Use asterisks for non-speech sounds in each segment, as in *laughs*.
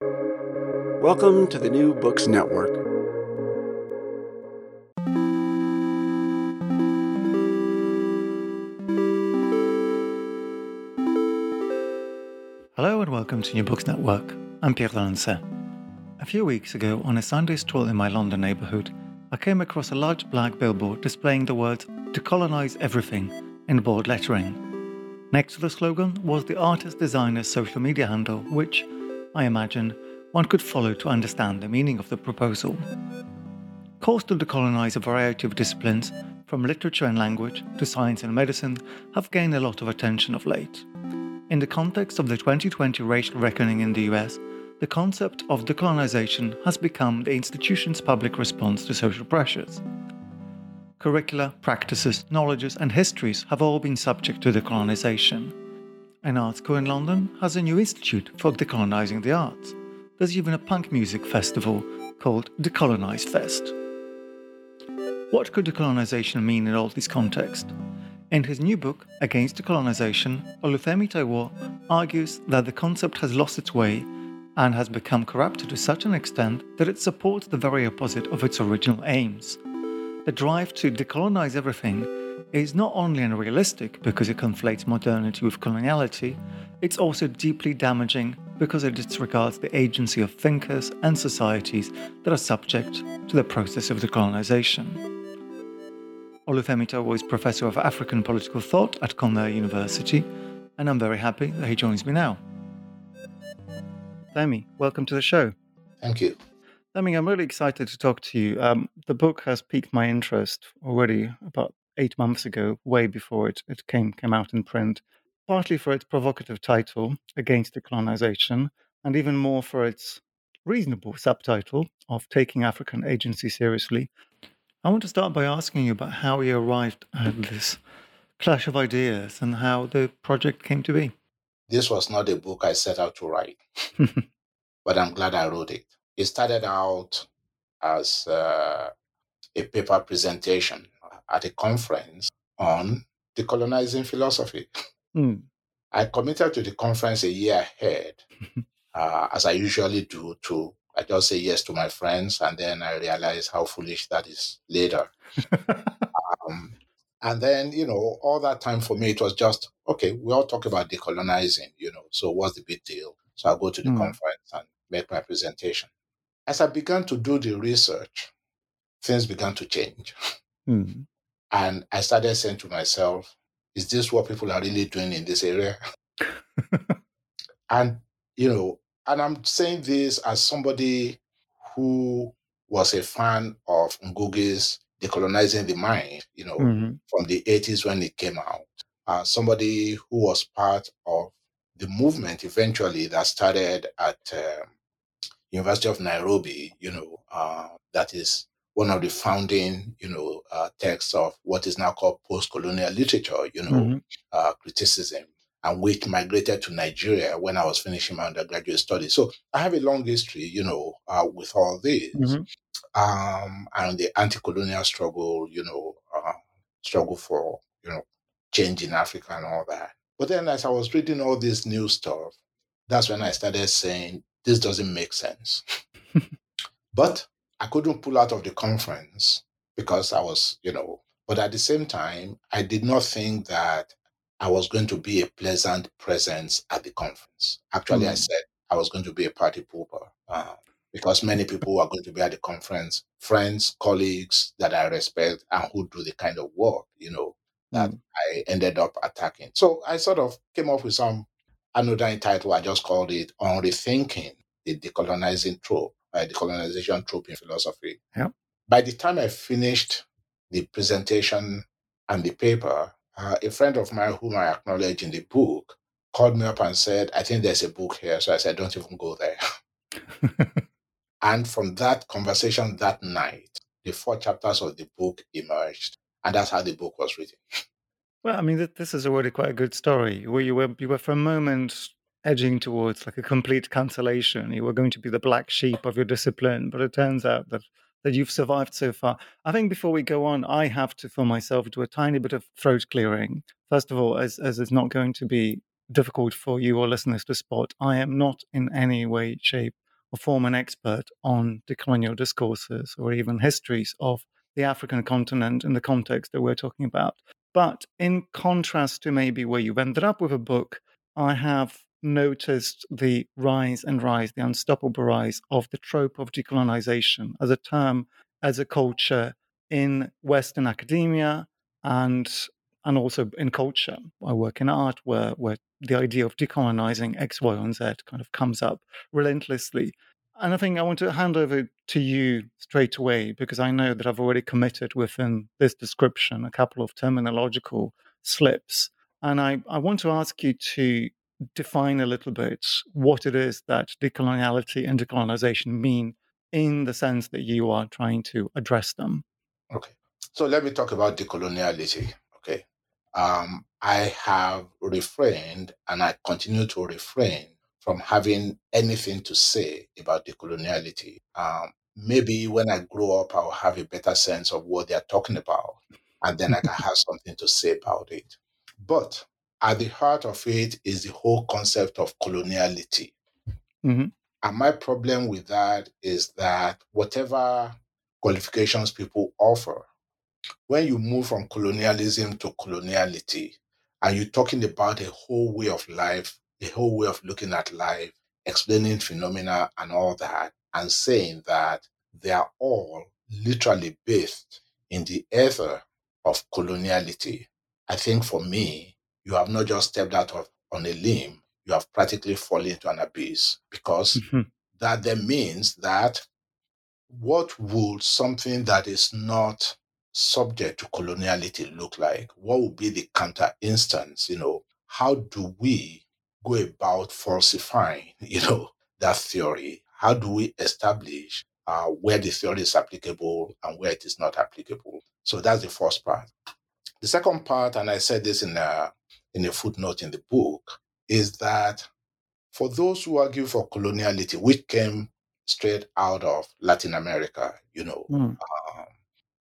Welcome to the New Books Network. Hello and welcome to New Books Network. I'm Pierre Lancet. A few weeks ago, on a Sunday stroll in my London neighbourhood, I came across a large black billboard displaying the words to colonize Everything in bold lettering. Next to the slogan was the artist designer's social media handle, which, I imagine, one could follow to understand the meaning of the proposal. Calls to decolonize a variety of disciplines, from literature and language to science and medicine, have gained a lot of attention of late. In the context of the 2020 racial reckoning in the US, the concept of decolonization has become the institution's public response to social pressures. Curricula, practices, knowledges, and histories have all been subject to decolonization. An art school in London has a new institute for decolonizing the arts. There's even a punk music festival called Decolonize Fest. What could decolonization mean in all this context? In his new book, Against Decolonization, Olufemi Taiwo argues that the concept has lost its way and has become corrupted to such an extent that it supports the very opposite of its original aims. The drive to decolonize everything is not only unrealistic because it conflates modernity with coloniality, it's also deeply damaging because it disregards the agency of thinkers and societies that are subject to the process of decolonization. Olufemi Taiwo is Professor of African Political Thought at Cornell University, and I'm very happy that he joins me now. Femi, welcome to the show. Thank you. Femi, I'm really excited to talk to you. Um, the book has piqued my interest already about eight months ago, way before it, it came, came out in print, partly for its provocative title, Against Decolonization, and even more for its reasonable subtitle of Taking African Agency Seriously. I want to start by asking you about how you arrived at this clash of ideas and how the project came to be. This was not a book I set out to write, but I'm glad I wrote it. It started out as uh, a paper presentation at a conference on decolonizing philosophy. Mm. I committed to the conference a year ahead, *laughs* uh, as I usually do, to I just say yes to my friends, and then I realize how foolish that is later. *laughs* um, and then, you know, all that time for me, it was just, okay, we all talk about decolonizing, you know, so what's the big deal? So I go to the Mm. conference and make my presentation. As I began to do the research, things began to change. Mm. And I started saying to myself, is this what people are really doing in this area? and, you know, and I'm saying this as somebody who was a fan of Ngugi's Decolonizing the Mind, you know, Mhm. from the 80s when it came out. Uh, somebody who was part of the movement eventually that started at um, University of Nairobi, you know, uh, that is one of the founding, you know, uh, texts of what is now called post-colonial literature, you know, Mhm. uh, criticism, and which migrated to Nigeria when I was finishing my undergraduate studies. So I have a long history, you know, uh, with all this, Mhm. um, and the anti-colonial struggle, you know, uh, struggle for, you know, change in Africa and all that. But then as I was reading all this new stuff, that's when I started saying, this doesn't make sense. *laughs* but I couldn't pull out of the conference because I was, you know, but at the same time, I did not think that I was going to be a pleasant presence at the conference. Actually, I Mm. said I was going to be a party pooper uh, because many people are going to be at the conference, friends, colleagues that I respect and who do the kind of work, you know, that Mm. I ended up attacking. So I sort of came up with some another title. I just called it On Rethinking the Decolonizing Trope, uh, Decolonization Trope in Philosophy. Yeah. By the time I finished the presentation and the paper, uh, a friend of mine whom I acknowledge in the book called me up and said, I think there's a book here. So I said, don't even go there. *laughs* and from that conversation that night, the four chapters of the book emerged. And that's how the book was written. Well, I mean, this is already quite a good story. Where you were, you were for a moment edging towards like a complete cancellation. You were going to be the black sheep of your discipline, but it turns out that that you've survived so far. I think before we go on, I have to for myself do a tiny bit of throat clearing. First of all, as as it's not going to be difficult for you or listeners to spot, I am not in any way, shape, or form an expert on decolonial discourses or even histories of the African continent in the context that we're talking about. But in contrast to maybe where you've ended up with a book, I have noticed the rise and rise, the unstoppable rise of the trope of decolonization as a term, as a culture in Western academia and and also in culture. I work in art where where the idea of decolonizing X, Y, and Z kind of comes up relentlessly. And I think I want to hand over to you straight away because I know that I've already committed within this description a couple of terminological slips. And I, I want to ask you to define a little bit what it is that decoloniality and decolonization mean in the sense that you are trying to address them. Okay. So let me talk about decoloniality. Okay. Um, I have refrained and I continue to refrain from having anything to say about decoloniality. Um, maybe when I grow up, I'll have a better sense of what they're talking about, and then I can *laughs* have something to say about it. But at the heart of it is the whole concept of coloniality. Mm-hmm. And my problem with that is that whatever qualifications people offer, when you move from colonialism to coloniality, and you're talking about a whole way of life a whole way of looking at life, explaining phenomena and all that, and saying that they are all literally based in the ether of coloniality. I think for me, you have not just stepped out of on a limb, you have practically fallen into an abyss because mm-hmm. that then means that what would something that is not subject to coloniality look like? What would be the counter instance? You know, how do we go about falsifying, *laughs* you know, that theory? How do we establish uh, where the theory is applicable and where it is not applicable? So that's the first part. The second part, and I said this in a, in a footnote in the book, is that for those who argue for coloniality, which came straight out of Latin America, you know, mm. um,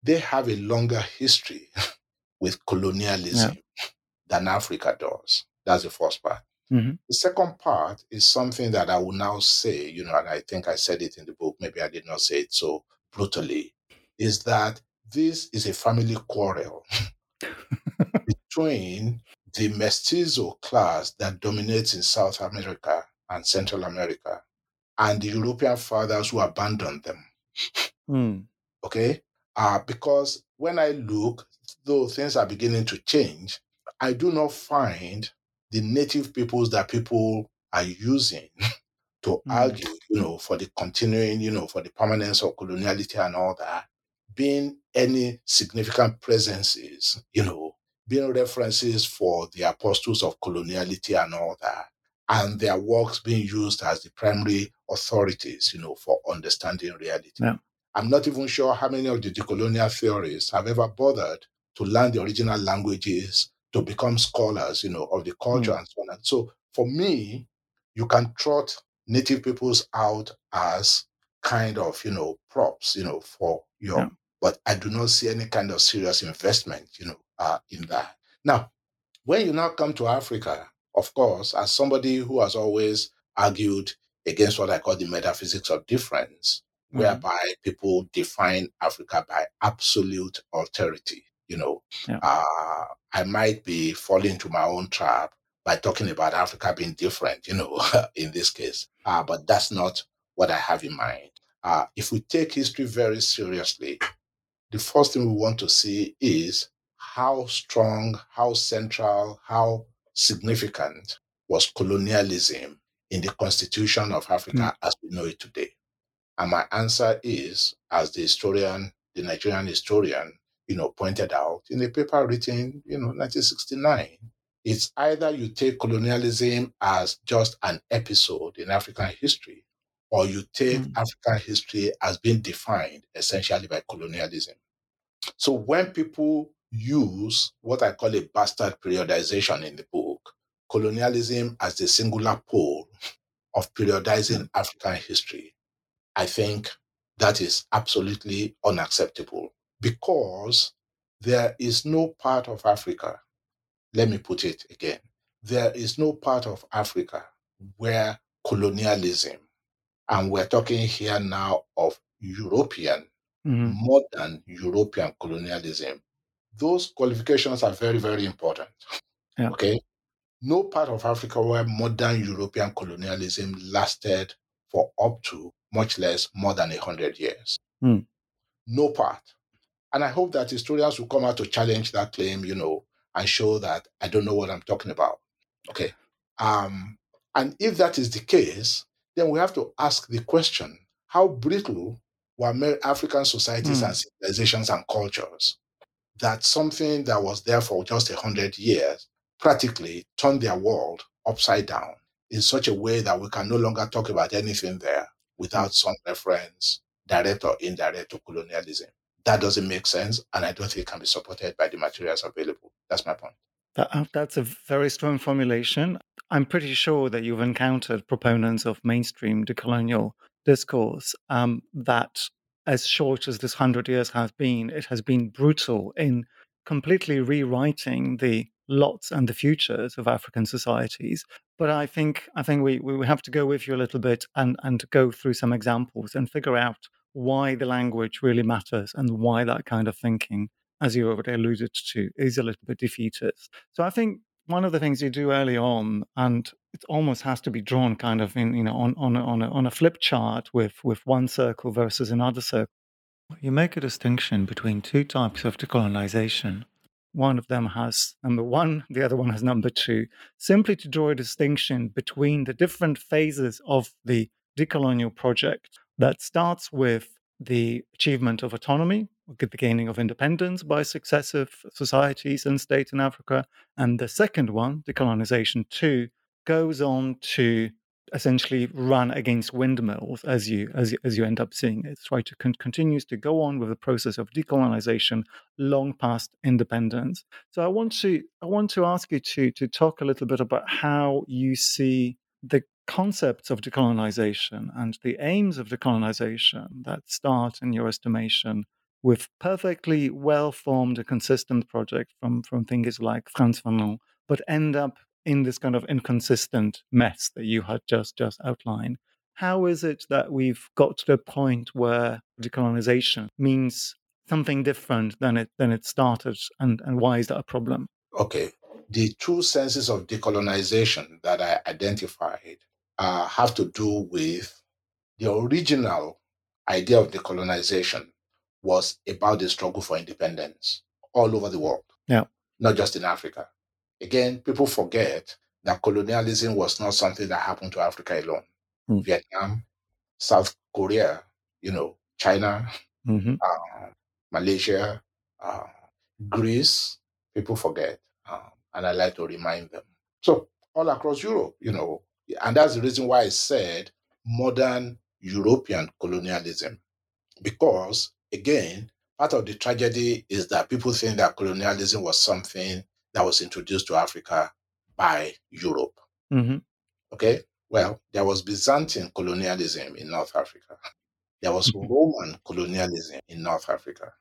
they have a longer history *laughs* with colonialism yeah. than Africa does. That's the first part. Mm-hmm. The second part is something that I will now say, you know, and I think I said it in the book, maybe I did not say it so brutally, is that this is a family quarrel *laughs* between the mestizo class that dominates in South America and Central America and the European fathers who abandoned them. Mm. Okay? Uh, because when I look, though things are beginning to change, I do not find the native peoples that people are using *laughs* to mm. argue, you know, for the continuing, you know, for the permanence of coloniality and all that, being any significant presences, you know, being references for the apostles of coloniality and all that, and their works being used as the primary authorities, you know, for understanding reality. Yeah. I'm not even sure how many of the decolonial theorists have ever bothered to learn the original languages to become scholars, you know, of the culture mm. and so on. And so for me, you can trot native peoples out as kind of, you know, props, you know, for your, yeah. but I do not see any kind of serious investment, you know, uh, in that. Now, when you now come to Africa, of course, as somebody who has always argued against what I call the metaphysics of difference, mm. whereby people define Africa by absolute alterity you know, yeah. uh, I might be falling into my own trap by talking about Africa being different, you know, *laughs* in this case. Uh, but that's not what I have in mind. Uh, if we take history very seriously, the first thing we want to see is how strong, how central, how significant was colonialism in the constitution of Africa mm. as we know it today? And my answer is, as the historian, the Nigerian historian you know, pointed out in a paper written, you know, 1969. It's either you take colonialism as just an episode in African history, or you take mm. African history as being defined essentially by colonialism. So when people use what I call a bastard periodization in the book, colonialism as the singular pole of periodizing African history, I think that is absolutely unacceptable because there is no part of Africa, let me put it again, there is no part of Africa where colonialism, and we're talking here now of European, mm-hmm. modern European colonialism, those qualifications are very, very important. Yeah. Okay. No part of Africa where modern European colonialism lasted for up to, much less, more than 100 years. Mm. No part. And I hope that historians will come out to challenge that claim, you know, and show that I don't know what I'm talking about. Okay. Um, and if that is the case, then we have to ask the question how brittle were African societies mm. and civilizations and cultures that something that was there for just 100 years practically turned their world upside down in such a way that we can no longer talk about anything there without some reference, direct or indirect, to colonialism. That doesn't make sense, and I don't think it can be supported by the materials available. That's my point. Uh, that's a very strong formulation. I'm pretty sure that you've encountered proponents of mainstream decolonial discourse um, that, as short as this hundred years has been, it has been brutal in completely rewriting the lots and the futures of African societies. But I think I think we, we have to go with you a little bit and, and go through some examples and figure out why the language really matters and why that kind of thinking, as you already alluded to, is a little bit defeatist. So I think one of the things you do early on, and it almost has to be drawn kind of in, you know, on on a, on a, on a flip chart with with one circle versus another circle. You make a distinction between two types of decolonization. One of them has number one, the other one has number two, simply to draw a distinction between the different phases of the decolonial project that starts with the achievement of autonomy, the gaining of independence by successive societies and states in Africa. And the second one, decolonization two, goes on to essentially run against windmills as you as, as you end up seeing it right to con- continues to go on with the process of decolonization long past independence so i want to i want to ask you to to talk a little bit about how you see the concepts of decolonization and the aims of decolonization that start in your estimation with perfectly well formed and consistent project from from thinkers like Frantz Fanon but end up in this kind of inconsistent mess that you had just just outlined. How is it that we've got to the point where decolonization means something different than it than it started, and, and why is that a problem? Okay, the two senses of decolonization that I identified uh, have to do with the original idea of decolonization was about the struggle for independence all over the world. Yeah. Not just in Africa. Again, people forget that colonialism was not something that happened to Africa alone. Mm. Vietnam, South Korea, you know, China, mm-hmm. uh, Malaysia, uh, Greece, people forget. Uh, and I like to remind them. So, all across Europe, you know, and that's the reason why I said modern European colonialism. Because, again, part of the tragedy is that people think that colonialism was something that was introduced to Africa by Europe. Mm-hmm. Okay, well, there was Byzantine colonialism in North Africa, there was mm-hmm. Roman colonialism in North Africa,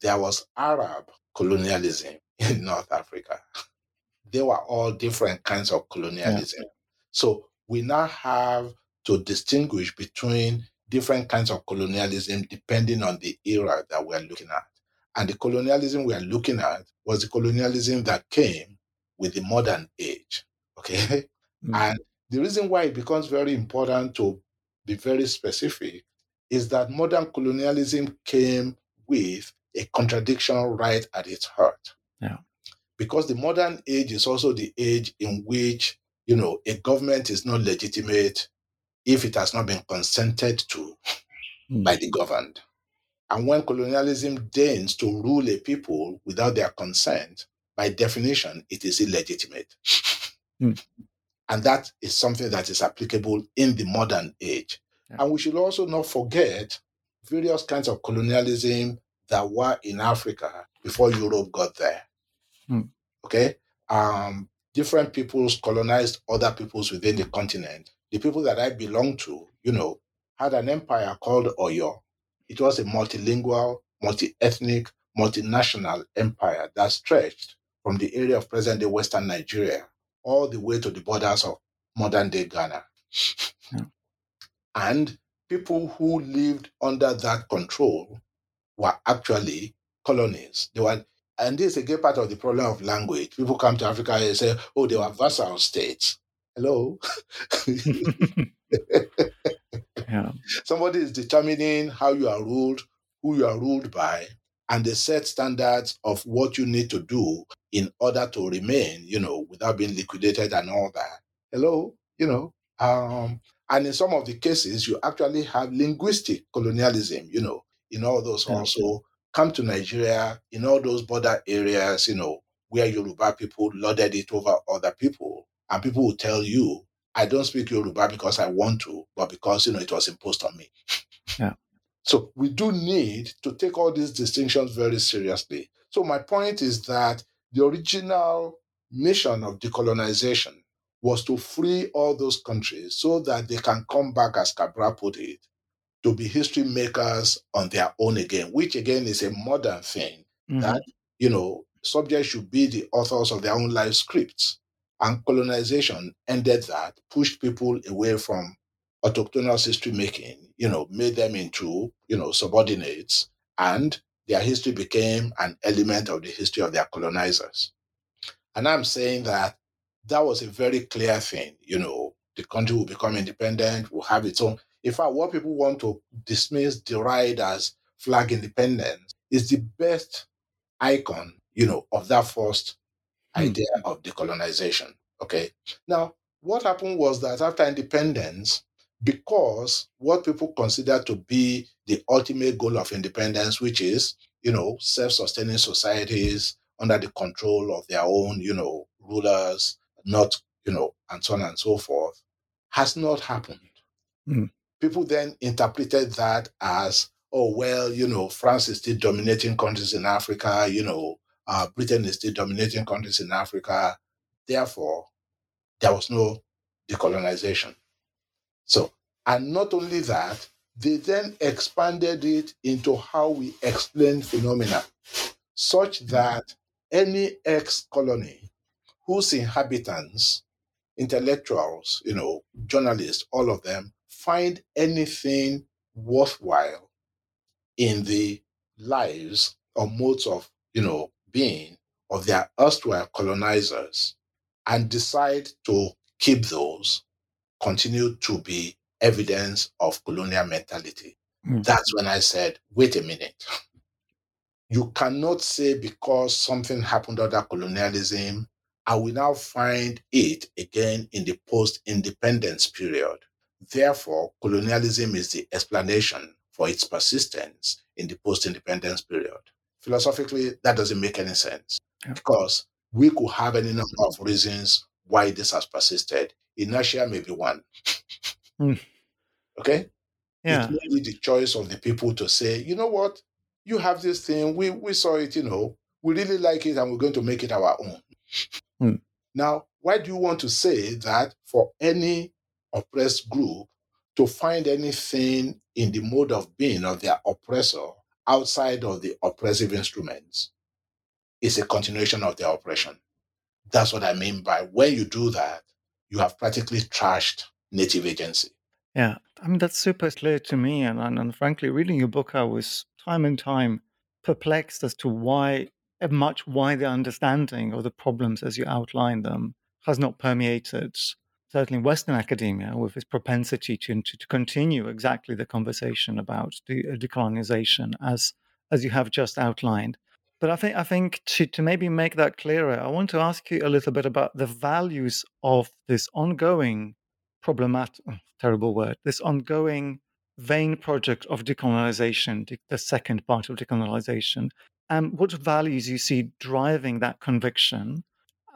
there was Arab colonialism *laughs* in North Africa. they were all different kinds of colonialism. Yeah. So we now have to distinguish between different kinds of colonialism depending on the era that we're looking at. And the colonialism we are looking at was the colonialism that came with the modern age. Okay. Mm-hmm. And the reason why it becomes very important to be very specific is that modern colonialism came with a contradiction right at its heart. Yeah. Because the modern age is also the age in which, you know, a government is not legitimate if it has not been consented to mm. by the governed. And when colonialism deigns to rule a people without their consent, by definition, it is illegitimate. mm. And that is something that is applicable in the modern age. Yeah. And we should also not forget various kinds of colonialism that were in Africa before Europe got there. Hmm. Okay? Um, different peoples colonized other peoples within the continent. The people that I belong to, you know, had an empire called Oyo. It was a multilingual, multi ethnic, multinational empire that stretched from the area of present day Western Nigeria all the way to the borders of modern day Ghana. Yeah. And people who lived under that control were actually colonies. They were, and this is again part of the problem of language. People come to Africa and say, "Oh, they were vassal states." Hello. *laughs* yeah. Somebody is determining how you are ruled, who you are ruled by, and they set standards of what you need to do in order to remain, you know, without being liquidated and all that. Hello, you know. Um, and in some of the cases, you actually have linguistic colonialism, you know, in all those also come to Nigeria, in all those border areas, you know, where Yoruba people lorded it over other people. And people will tell you, I don't speak Yoruba because I want to, but because, you know, it was imposed on me. *laughs* Yeah. So we do need to take all these distinctions very seriously. So my point is that the original mission of decolonization was to free all those countries so that they can come back, as Cabral put it, to be history makers on their own again, which again is a modern thing mm-hmm. that, you know, subjects should be the authors of their own life scripts. And colonization ended that, pushed people away from autochthonous history making, you know, made them into, you know, subordinates, and their history became an element of the history of their colonizers. And I'm saying that that was a very clear thing, you know, the country will become independent, will have its own. In fact, what people want to dismiss, deride as flag independence is the best icon, you know, of that first hmm. idea of decolonization. Okay. Now, what happened was that after independence, because what people consider to be the ultimate goal of independence, which is, you know, self-sustaining societies under the control of their own, you know, rulers, not, you know, and so on and so forth, has not happened. Mm. People then interpreted that as, oh, well, you know, France is still dominating countries in Africa, you know, uh, Britain is still dominating countries in Africa. Therefore, there was no decolonization. So, and not only that, they then expanded it into how we explain phenomena, such that any ex colony whose inhabitants, intellectuals, you know, journalists, all of them, find anything worthwhile in the lives or modes of, you know, being of their erstwhile colonizers and decide to keep those continue to be evidence of colonial mentality. Mm. That's when I said, wait a minute. You cannot say because something happened under colonialism, I will now find it again in the post independence period. Therefore, colonialism is the explanation for its persistence in the post independence period. Philosophically, that doesn't make any sense yeah. because we could have any number of reasons why this has persisted. Inertia may be one. Mm. Okay? Yeah. It's really the choice of the people to say, you know what? You have this thing. We we saw it, you know. We really like it and we're going to make it our own. Mm. Now, why do you want to say that for any oppressed group to find anything in the mode of being of their oppressor outside of the oppressive instruments is a continuation of their oppression? That's what I mean by when you do that, you have practically trashed native agency. Yeah, I mean, that's super clear to me. And, and, and frankly, reading your book, I was time and time perplexed as to why, eh, much why the understanding of the problems as you outline them has not permeated certainly Western academia with its propensity to, to, continue exactly the conversation about the uh, decolonization as as you have just outlined. But I think I think to, to maybe make that clearer, I want to ask you a little bit about the values of this ongoing problematic, oh, terrible word, this ongoing vain project of decolonization, the second part of decolonization, and what values you see driving that conviction,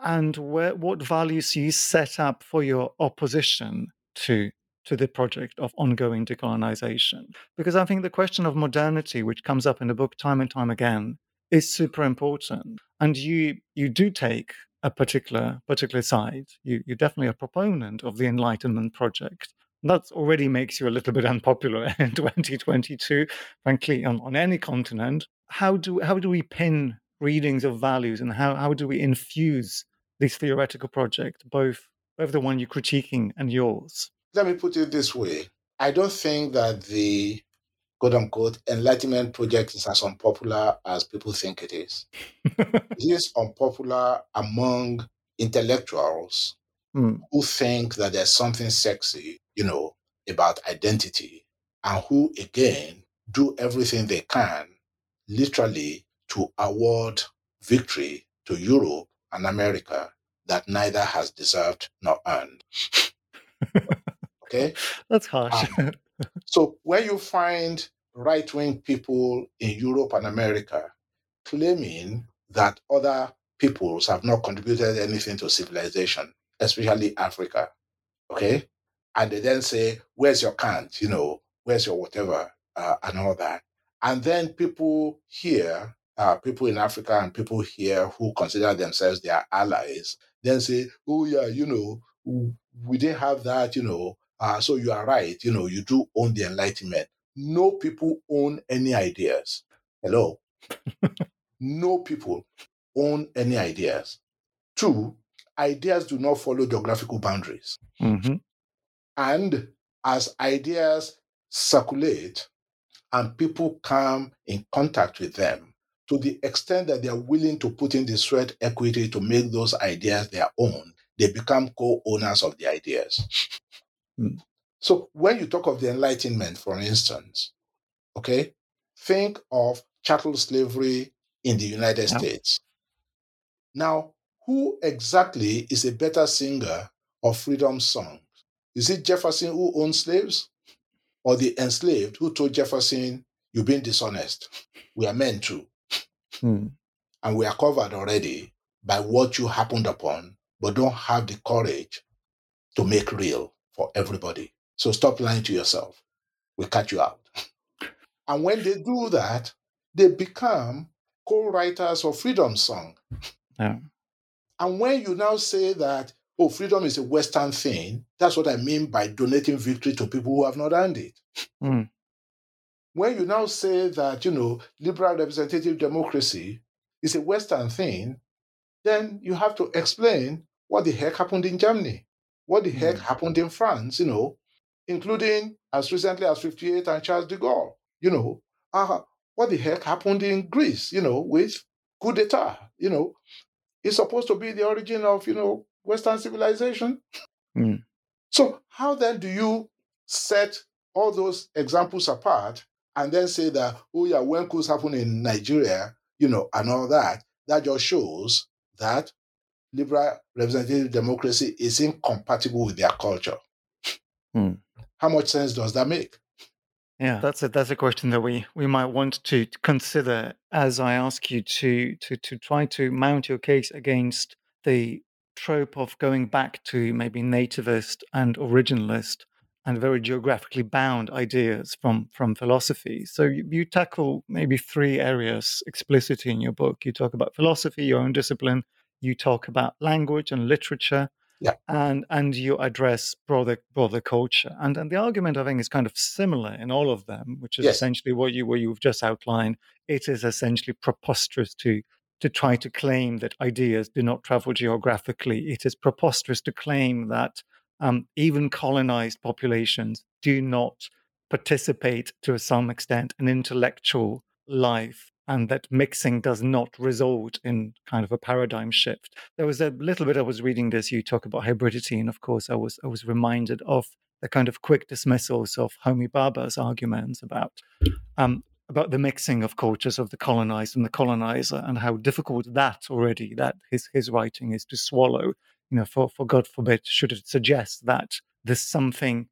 and where, what values you set up for your opposition to to the project of ongoing decolonization. Because I think the question of modernity, which comes up in the book time and time again, is super important. And you you do take a particular particular side. You you're definitely a proponent of the Enlightenment project. That already makes you a little bit *laughs* unpopular in 2022, frankly, on, on any continent. How do how do we pin readings of values and how, how do we infuse this theoretical project, both both the one you're critiquing and yours? Let me put it this way. I don't think that the quote unquote Enlightenment project is as unpopular as people think it is. *laughs* it is unpopular among intellectuals Hmm. who think that there's something sexy, you know, about identity, and who again do everything they can, literally, to award victory to Europe and America that neither has deserved nor earned. okay? *laughs* That's harsh. So where you find right wing people in Europe and America claiming that other peoples have not contributed anything to civilization, especially Africa, okay? And they then say, Where's your Kant? You know, where's your whatever, uh, and all that. And then people here, uh, people in Africa and people here who consider themselves their allies, then say, Oh, yeah, you know, we didn't have that, you know, uh, so you are right, you know, you do own the Enlightenment. No people own any ideas. Hello? no people own any ideas. Two, ideas do not follow geographical boundaries. hmm And as ideas circulate and people come in contact with them, to the extent that they are willing to put in the sweat equity to make those ideas their own, they become co owners of the ideas. Hmm. So when you talk of the Enlightenment, for instance, okay, think of chattel slavery in the United Yeah. States. Now, who exactly is a better singer of freedom songs? Is it Jefferson who owned slaves? Or the enslaved who told Jefferson, You've been dishonest? We are men to. Hmm. And we are covered already by what you happened upon, but don't have the courage to make real for everybody. So stop lying to yourself. We'll cut you out. *laughs* And when they do that, they become co-writers of freedom song. Yeah. And when you now say that, oh, freedom is a Western thing, that's what I mean by donating victory to people who have not earned it. Mm. When you now say that, you know, liberal representative democracy is a Western thing, then you have to explain what the heck happened in Germany, what the heck Mm. happened in France, you know, including as recently as 58 and Charles de Gaulle, you know, uh, what the heck happened in Greece, you know, with coup d'etat, you know, is supposed to be the origin of, you know, Western civilization. Mm. So how then do you set all those examples apart and then say that, oh yeah, when coups happen in Nigeria, you know, and all that, that just shows that liberal representative democracy is incompatible with their culture. Hmm. How much sense does that make? Yeah, that's a that's a question that we we might want to consider as I ask you to to to try to mount your case against the trope of going back to maybe nativist and originalist and very geographically bound ideas from from philosophy. So you, you tackle maybe three areas explicitly in your book. You talk about philosophy, your own discipline. You talk about language and literature, Yeah. and and you address broader broader culture. And and the argument I think is kind of similar in all of them, which is Yes. essentially what you what you've just outlined. It is essentially preposterous to to try to claim that ideas do not travel geographically. It is preposterous to claim that um, even colonized populations do not participate to some extent in intellectual life and that mixing does not result in kind of a paradigm shift. There was a little bit I was reading this, you talk about hybridity, and of course I was I was reminded of the kind of quick dismissals of Homi Bhabha's arguments about um, about the mixing of cultures of the colonized and the colonizer and how difficult that already that his his writing is to swallow. You know, for for God forbid, should it suggest that there's something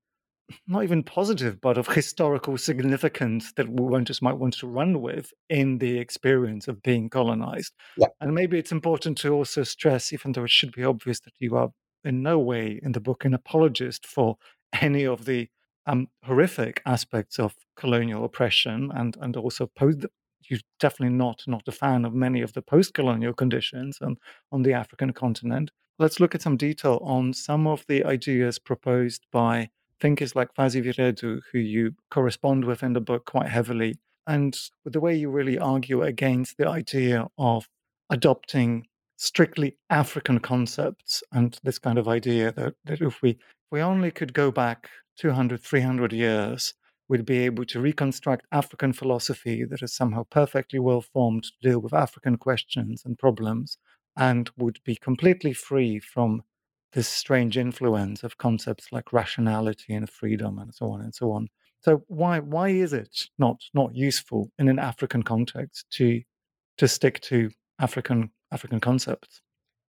not even positive, but of historical significance that just might want to run with in the experience of being colonized. Yeah. And maybe it's important to also stress, even though it should be obvious that you are in no way in the book an apologist for any of the um, horrific aspects of colonial oppression and and also post you're definitely not not a fan of many of the post-colonial conditions on, on the African continent. Let's look at some detail on some of the ideas proposed by thinkers like Kwasi Wiredu, who you correspond with in the book quite heavily, and the way you really argue against the idea of adopting strictly African concepts and this kind of idea that, that if we if we only could go back 200, 300 years we'd be able to reconstruct African philosophy that is somehow perfectly well formed to deal with African questions and problems and would be completely free from this strange influence of concepts like rationality and freedom and so on and so on. So why why is it not not useful in an African context to to stick to African African concepts?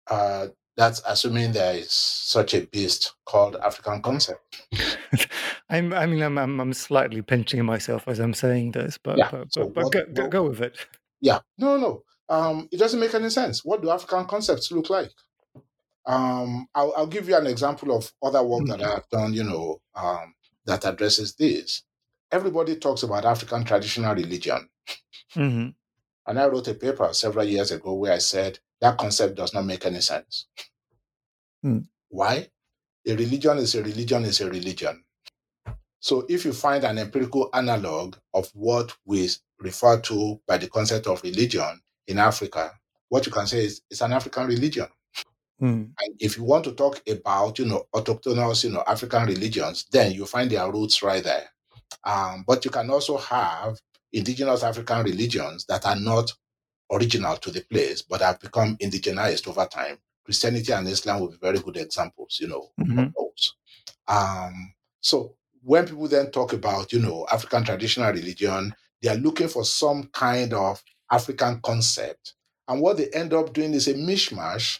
Uh, that's assuming there is such a beast called African concept. *laughs* I'm, I mean, I'm, I'm, I'm, slightly pinching myself as I'm saying this, but, yeah. but, so but, what, go, what, go, with it. Yeah, no, no. Um, it doesn't make any sense. What do African concepts look like? Um, I'll, I'll, give you an example of other work mm-hmm. that I've done, you know, um, that addresses this. Everybody talks about African traditional religion. Mm-hmm. And I wrote a paper several years ago where I said that concept does not make any sense. Hmm. Why? A religion is a religion is a religion. So if you find an empirical analog of what we refer to by the concept of religion in Africa, what you can say is it's an African religion. Mm. And if you want to talk about, you know, autochthonous, you know, African religions, then you find their roots right there. Um, but you can also have indigenous African religions that are not original to the place, but have become indigenized over time. Christianity and Islam will be very good examples, you know, mm-hmm. of those. Um, so when people then talk about, you know, African traditional religion, they are looking for some kind of African concept. And what they end up doing is a mishmash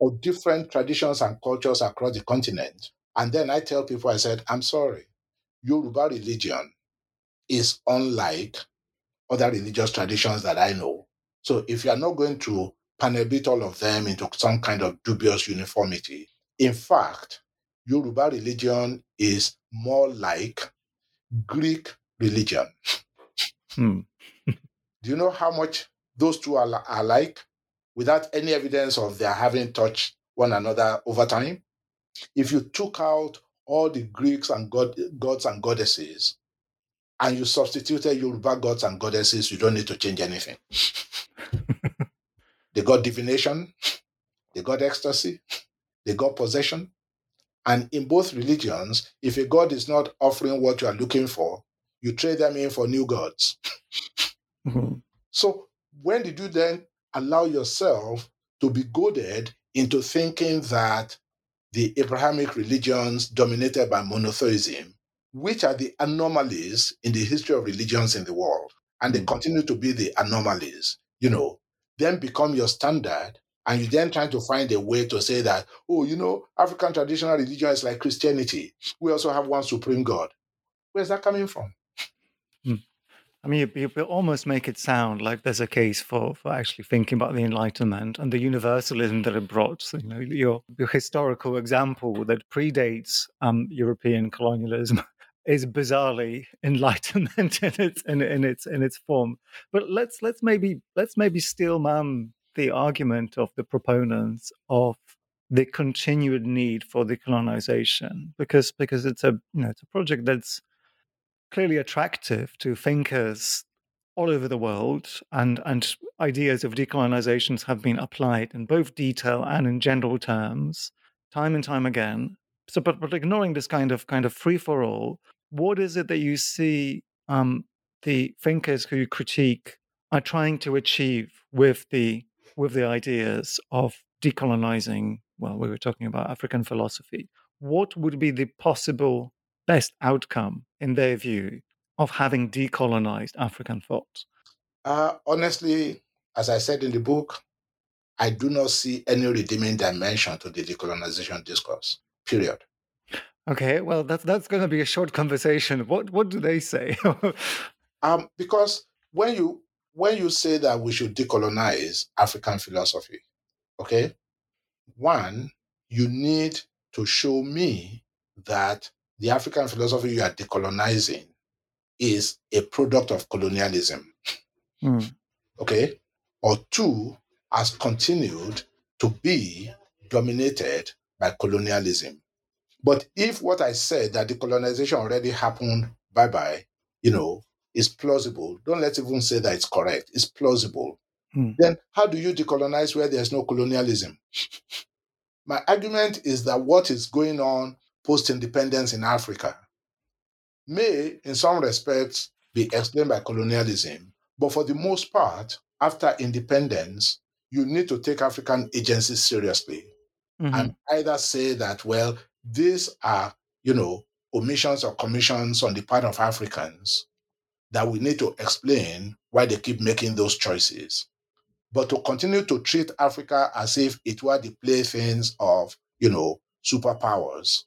of different traditions and cultures across the continent. And then I tell people, I said, I'm sorry, Yoruba religion is unlike other religious traditions that I know. So if you are not going to panel all of them into some kind of dubious uniformity, in fact, Yoruba religion is more like Greek religion. Hmm. Do you know how much those two are, are like without any evidence of their having touched one another over time? If you took out all the Greeks and god, gods and goddesses and you substituted Yoruba gods and goddesses, you don't need to change anything. *laughs* they got divination, they got ecstasy, they got possession. And in both religions, if a god is not offering what you are looking for, you trade them in for new gods. *laughs* mm-hmm. So, when did you then allow yourself to be goaded into thinking that the Abrahamic religions dominated by monotheism which are the anomalies in the history of religions in the world, and they mm. continue to be the anomalies, you know, then become your standard. And you then trying to find a way to say that, oh, you know, African traditional religion is like Christianity. We also have one supreme God. Where's that coming from? I mean, you, you, almost make it sound like there's a case for, for actually thinking about the Enlightenment and the universalism that it brought. So, you know, your, your historical example that predates um, European colonialism *laughs* is bizarrely *laughs* enlightenment in its in, in, its in its form. But let's let's maybe let's maybe steel man the argument of the proponents of the continued need for decolonization because because it's a you know it's a project that's clearly attractive to thinkers all over the world and and ideas of decolonizations have been applied in both detail and in general terms time and time again so but, but ignoring this kind of kind of free for all what is it that you see um, the thinkers who critique are trying to achieve with the with the ideas of decolonizing? Well, we were talking about African philosophy. What would be the possible best outcome, in their view, of having decolonized African thought? Uh, honestly, as I said in the book, I do not see any redeeming dimension to the decolonization discourse. Period. Okay, well, that's that's going to be a short conversation. What what do they say? *laughs* um, because when you when you say that we should decolonize African philosophy, okay, one, you need to show me that the African philosophy you are decolonizing is a product of colonialism. Mm. Okay? Or two, has continued to be dominated by colonialism. But if what I said that decolonization already happened, bye bye, you know, is plausible, don't let's even say that it's correct, it's plausible. Hmm. Then how do you decolonize where there's no colonialism? My argument is that what is going on post independence in Africa may, in some respects, be explained by colonialism, but for the most part, after independence, you need to take African agencies seriously Mhm. and either say that, well, these are, you know, omissions or commissions on the part of Africans that we need to explain why they keep making those choices. But to continue to treat Africa as if it were the playthings of, you know, superpowers,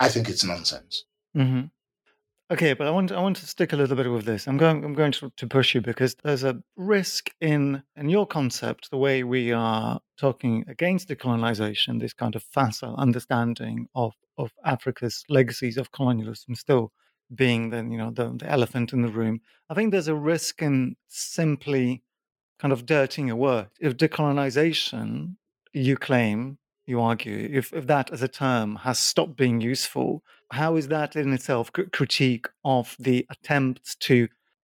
I think it's nonsense. hmm Okay, but I want I want to stick a little bit with this. I'm going I'm going to, to push you because there's a risk in in your concept, the way we are talking against decolonization, this kind of facile understanding of of Africa's legacies of colonialism still being the you know the, the elephant in the room. I think there's a risk in simply kind of dirtying a word. If decolonization, you claim, you argue, if, if that as a term has stopped being useful, how is that in itself critique of the attempts to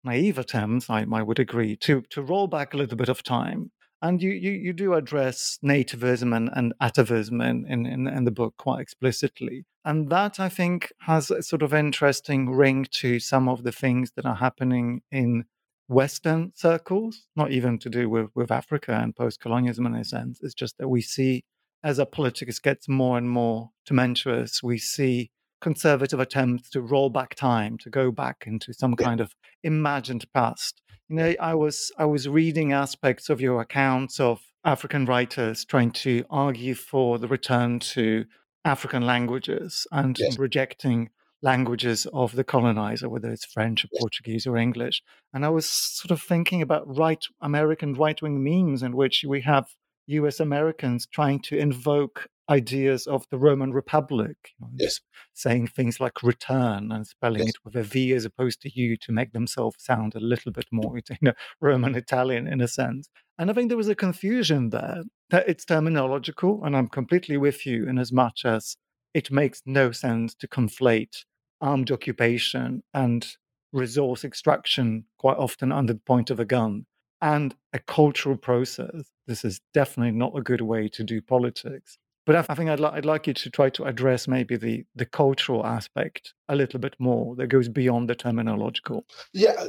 naive attempts, I, I would agree, to to roll back a little bit of time. And you, you, you do address nativism and, and atavism in, in, in, the book quite explicitly. And that, I think, has a sort of interesting ring to some of the things that are happening in Western circles, not even to do with, with Africa and post colonialism in a sense. It's just that we see, as our politics gets more and more tumultuous, we see conservative attempts to roll back time, to go back into some kind of imagined past. You know, I was I was reading aspects of your accounts of African writers trying to argue for the return to African languages and Yes. rejecting languages of the colonizer, whether it's French or. Portuguese or English. And I was sort of thinking about right American right wing memes in which we have US Americans trying to invoke ideas of the Roman Republic, Yes. saying things like return and spelling Yes. it with a V as opposed to U to make themselves sound a little bit more *laughs* you know, Roman Italian in a sense. And I think there was a confusion there that it's terminological, and I'm completely with you in as much as it makes no sense to conflate armed occupation and resource extraction quite often under the point of a gun and a cultural process. This is definitely not a good way to do politics. But I think I'd, li- I'd like you to try to address maybe the, the cultural aspect a little bit more that goes beyond the terminological. Yeah,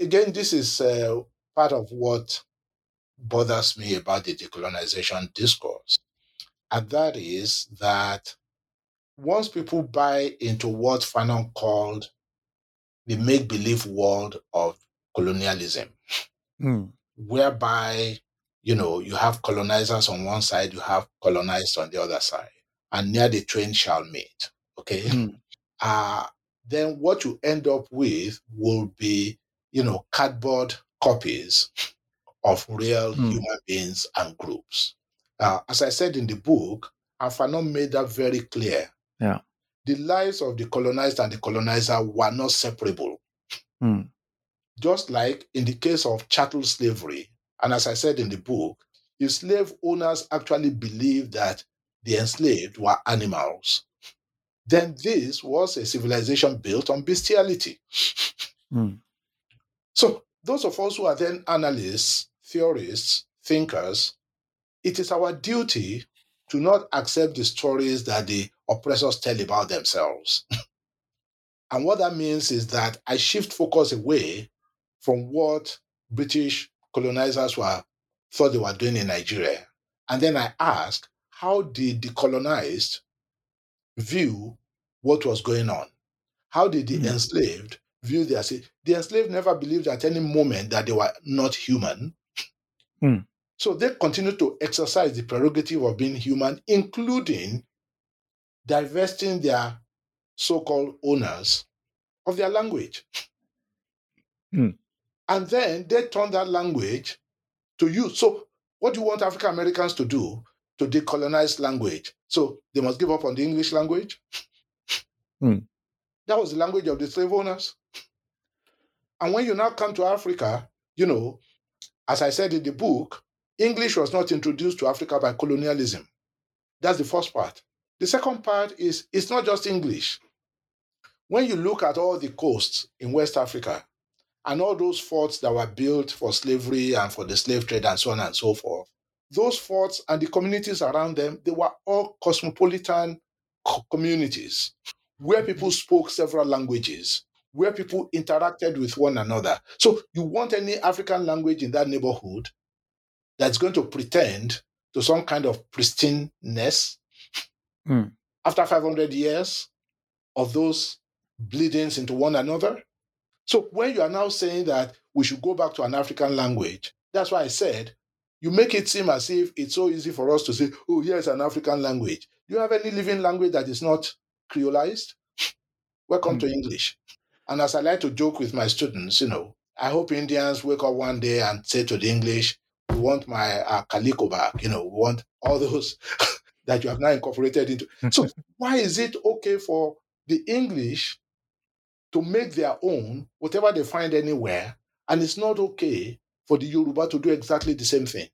again, this is uh, part of what bothers me about the decolonization discourse. And that is that once people buy into what Fanon called the make believe world of colonialism, Mm, whereby you know you have colonizers on one side, you have colonized on the other side, and near the train shall meet. Okay, mm, *laughs* uh, then what you end up with will be, you know, cardboard copies of real Hmm. human beings and groups. Uh, as I said in the book, and Fanon made that very clear. Yeah. The lives of the colonized and the colonizer were not separable. mm, Just like in the case of chattel slavery, and as I said in the book, the slave owners actually believed that the enslaved were animals, then this was a civilization built on bestiality. mm, So, those of us who are then analysts, theorists, thinkers, it is our duty to not accept the stories that the oppressors tell about themselves. *laughs* and what that means is that I shift focus away from what British colonizers were thought they were doing in Nigeria. And then I ask, how did the colonized view what was going on? How did the Mhm. enslaved view their the enslaved never believed at any moment that they were not human. Hmm. So they continued to exercise the prerogative of being human, including divesting their so-called owners of their language. Hmm. And then they turn that language to use. So what do you want African Americans to do to decolonize language? So they must give up on the English language? Hmm. That was the language of the slave owners. And when you now come to Africa, you know, as I said in the book, English was not introduced to Africa by colonialism. That's the first part. The second part is it's not just English. When you look at all the coasts in West Africa and all those forts that were built for slavery and for the slave trade and so on and so forth, those forts and the communities around them, they were all cosmopolitan co- communities where people spoke several languages, where people interacted with one another. So you want any African language in that neighborhood that's going to pretend to some kind of pristineness Hmm. after 500 years of those bleedings into one another. So when you are now saying that we should go back to an African language, that's why I said you make it seem as if it's so easy for us to say, oh, here's an African language. Do you have any living language that is not creolized? Welcome to English. And as I like to joke with my students, you know, I hope Indians wake up one day and say to the English, we want my uh, calico back, you know, we want all those *laughs* that you have now incorporated into. So *laughs* why is it okay for the English to make their own, whatever they find anywhere, and it's not okay for the Yoruba to do exactly the same thing?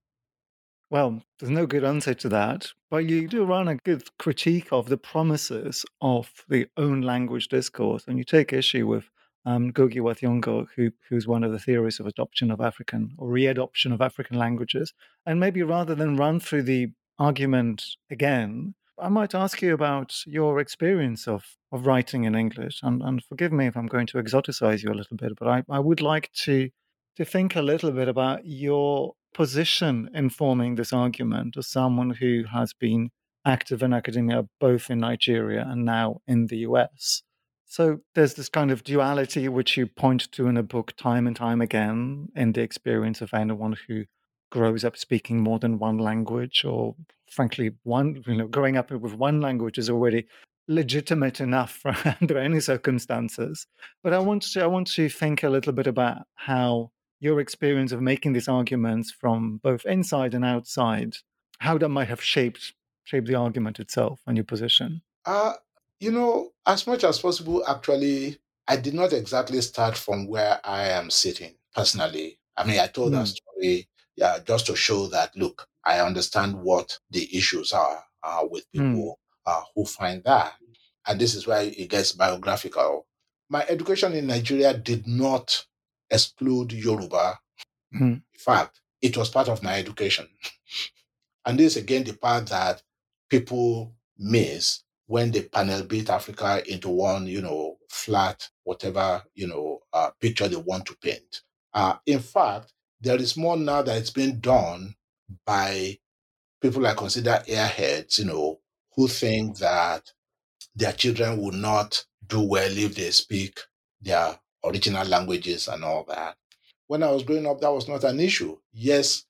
Well, there's no good answer to that, but you do run a good critique of the promises of the own language discourse, and you take issue with um, Ngugi wa Thiong'o, who, who's one of the theorists of adoption of African or readoption of African languages. And maybe rather than run through the argument again, I might ask you about your experience of, of writing in English. And, and forgive me if I'm going to exoticize you a little bit, but I, I would like to to think a little bit about your position in forming this argument as someone who has been active in academia both in Nigeria and now in the US. So there's this kind of duality which you point to in a book time and time again in the experience of anyone who grows up speaking more than one language or frankly one you know growing up with one language is already legitimate enough *laughs* under any circumstances but i want to i want to think a little bit about how your experience of making these arguments from both inside and outside, how that might have shaped shaped the argument itself and your position. Uh, you know, as much as possible, actually, I did not exactly start from where I am sitting personally. I mean, I told that Mm. story yeah, just to show that, look, I understand what the issues are uh, with Mm. people uh, who find that. And this is why it gets biographical. My education in Nigeria did not exclude Yoruba. Mm. In fact, it was part of my education. *laughs* And this is again the part that people miss when they panel beat Africa into one, you know, flat, whatever, you know, uh, picture they want to paint. Uh, in fact, there is more now that it's being done by people I consider airheads, you know, who think that their children will not do well if they speak their original languages and all that. When I was growing up, that was not an issue. Yes,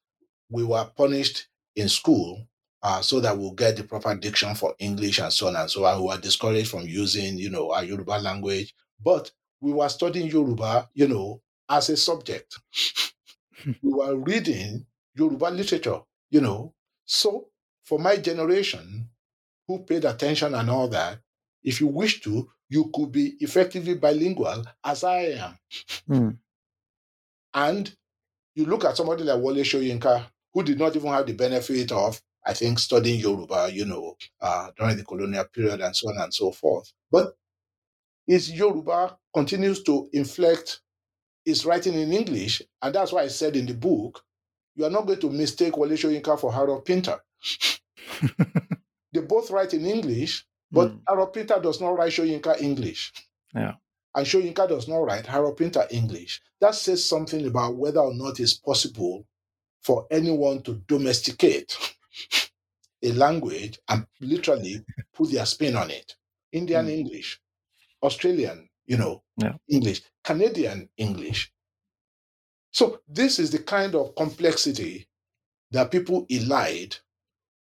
we were punished in school uh, so that we'll get the proper diction for English and so on and so on. We were discouraged from using, you know, our Yoruba language, but we were studying Yoruba, you know, as a subject. We were reading Yoruba literature, you know. So for my generation, who paid attention and all that, if you wish to, you could be effectively bilingual as I am. Mm. And you look at somebody like Wole Soyinka, who did not even have the benefit of, I think, studying Yoruba, you know, uh, during the colonial period and so on and so forth. But his Yoruba continues to inflect his writing in English. And that's why I said in the book, you are not going to mistake Wole Soyinka for Harold Pinter. *laughs* They both write in English, but Mm. Harold Pinter does not write Soyinka English. Yeah. And Soyinka does not write Harold Pinter English. That says something about whether or not it's possible for anyone to domesticate a language and literally put their spin on it. Indian Mm. English, Australian, you know, Yeah. English, Canadian English. So this is the kind of complexity that people elide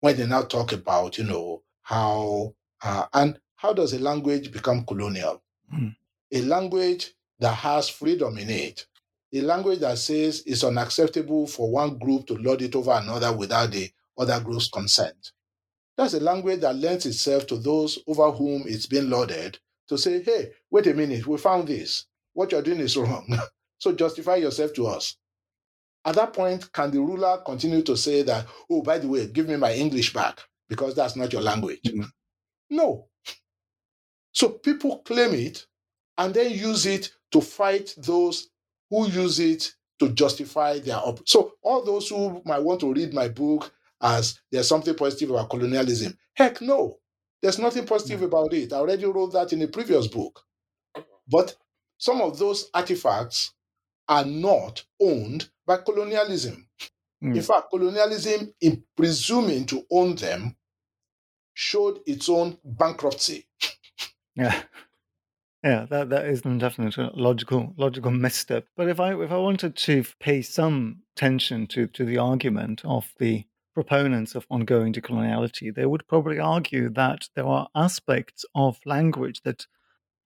when they now talk about, you know, how uh, and how does a language become colonial? Mm. A language that has freedom in it, a language that says it's unacceptable for one group to lord it over another without the other group's consent. That's a language that lends itself to those over whom it's been lorded to say, hey, wait a minute, we found this. What you're doing is wrong. *laughs* so justify yourself to us. At that point, can the ruler continue to say that, oh, by the way, give me my English back because that's not your language? Mm-hmm. No. So people claim it and then use it to fight those who use it to justify their op- so all those who might want to read my book as there's something positive about colonialism heck no there's nothing positive mm. about it i already wrote that in a previous book but some of those artifacts are not owned by colonialism mm. in fact colonialism in presuming to own them showed its own bankruptcy *laughs* yeah yeah, that that is definitely a logical logical misstep. But if I if I wanted to pay some attention to to the argument of the proponents of ongoing decoloniality, they would probably argue that there are aspects of language that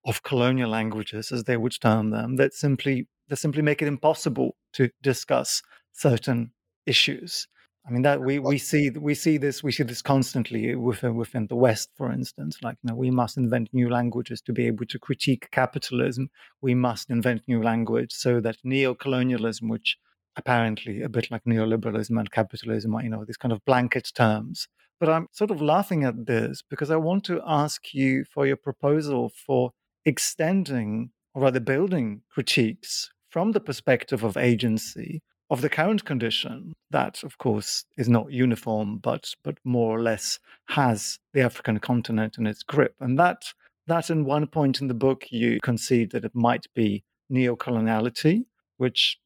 of colonial languages, as they would term them, that simply that simply make it impossible to discuss certain issues. I mean that we, we see we see this we see this constantly within within the West, for instance. Like you know, we must invent new languages to be able to critique capitalism. We must invent new language so that neo-colonialism, which apparently a bit like neoliberalism and capitalism, you know these kind of blanket terms. But I'm sort of laughing at this because I want to ask you for your proposal for extending or rather building critiques from the perspective of agency of the current condition that of course is not uniform but but more or less has the african continent in its grip and that that in one point in the book you concede that it might be neo-coloniality which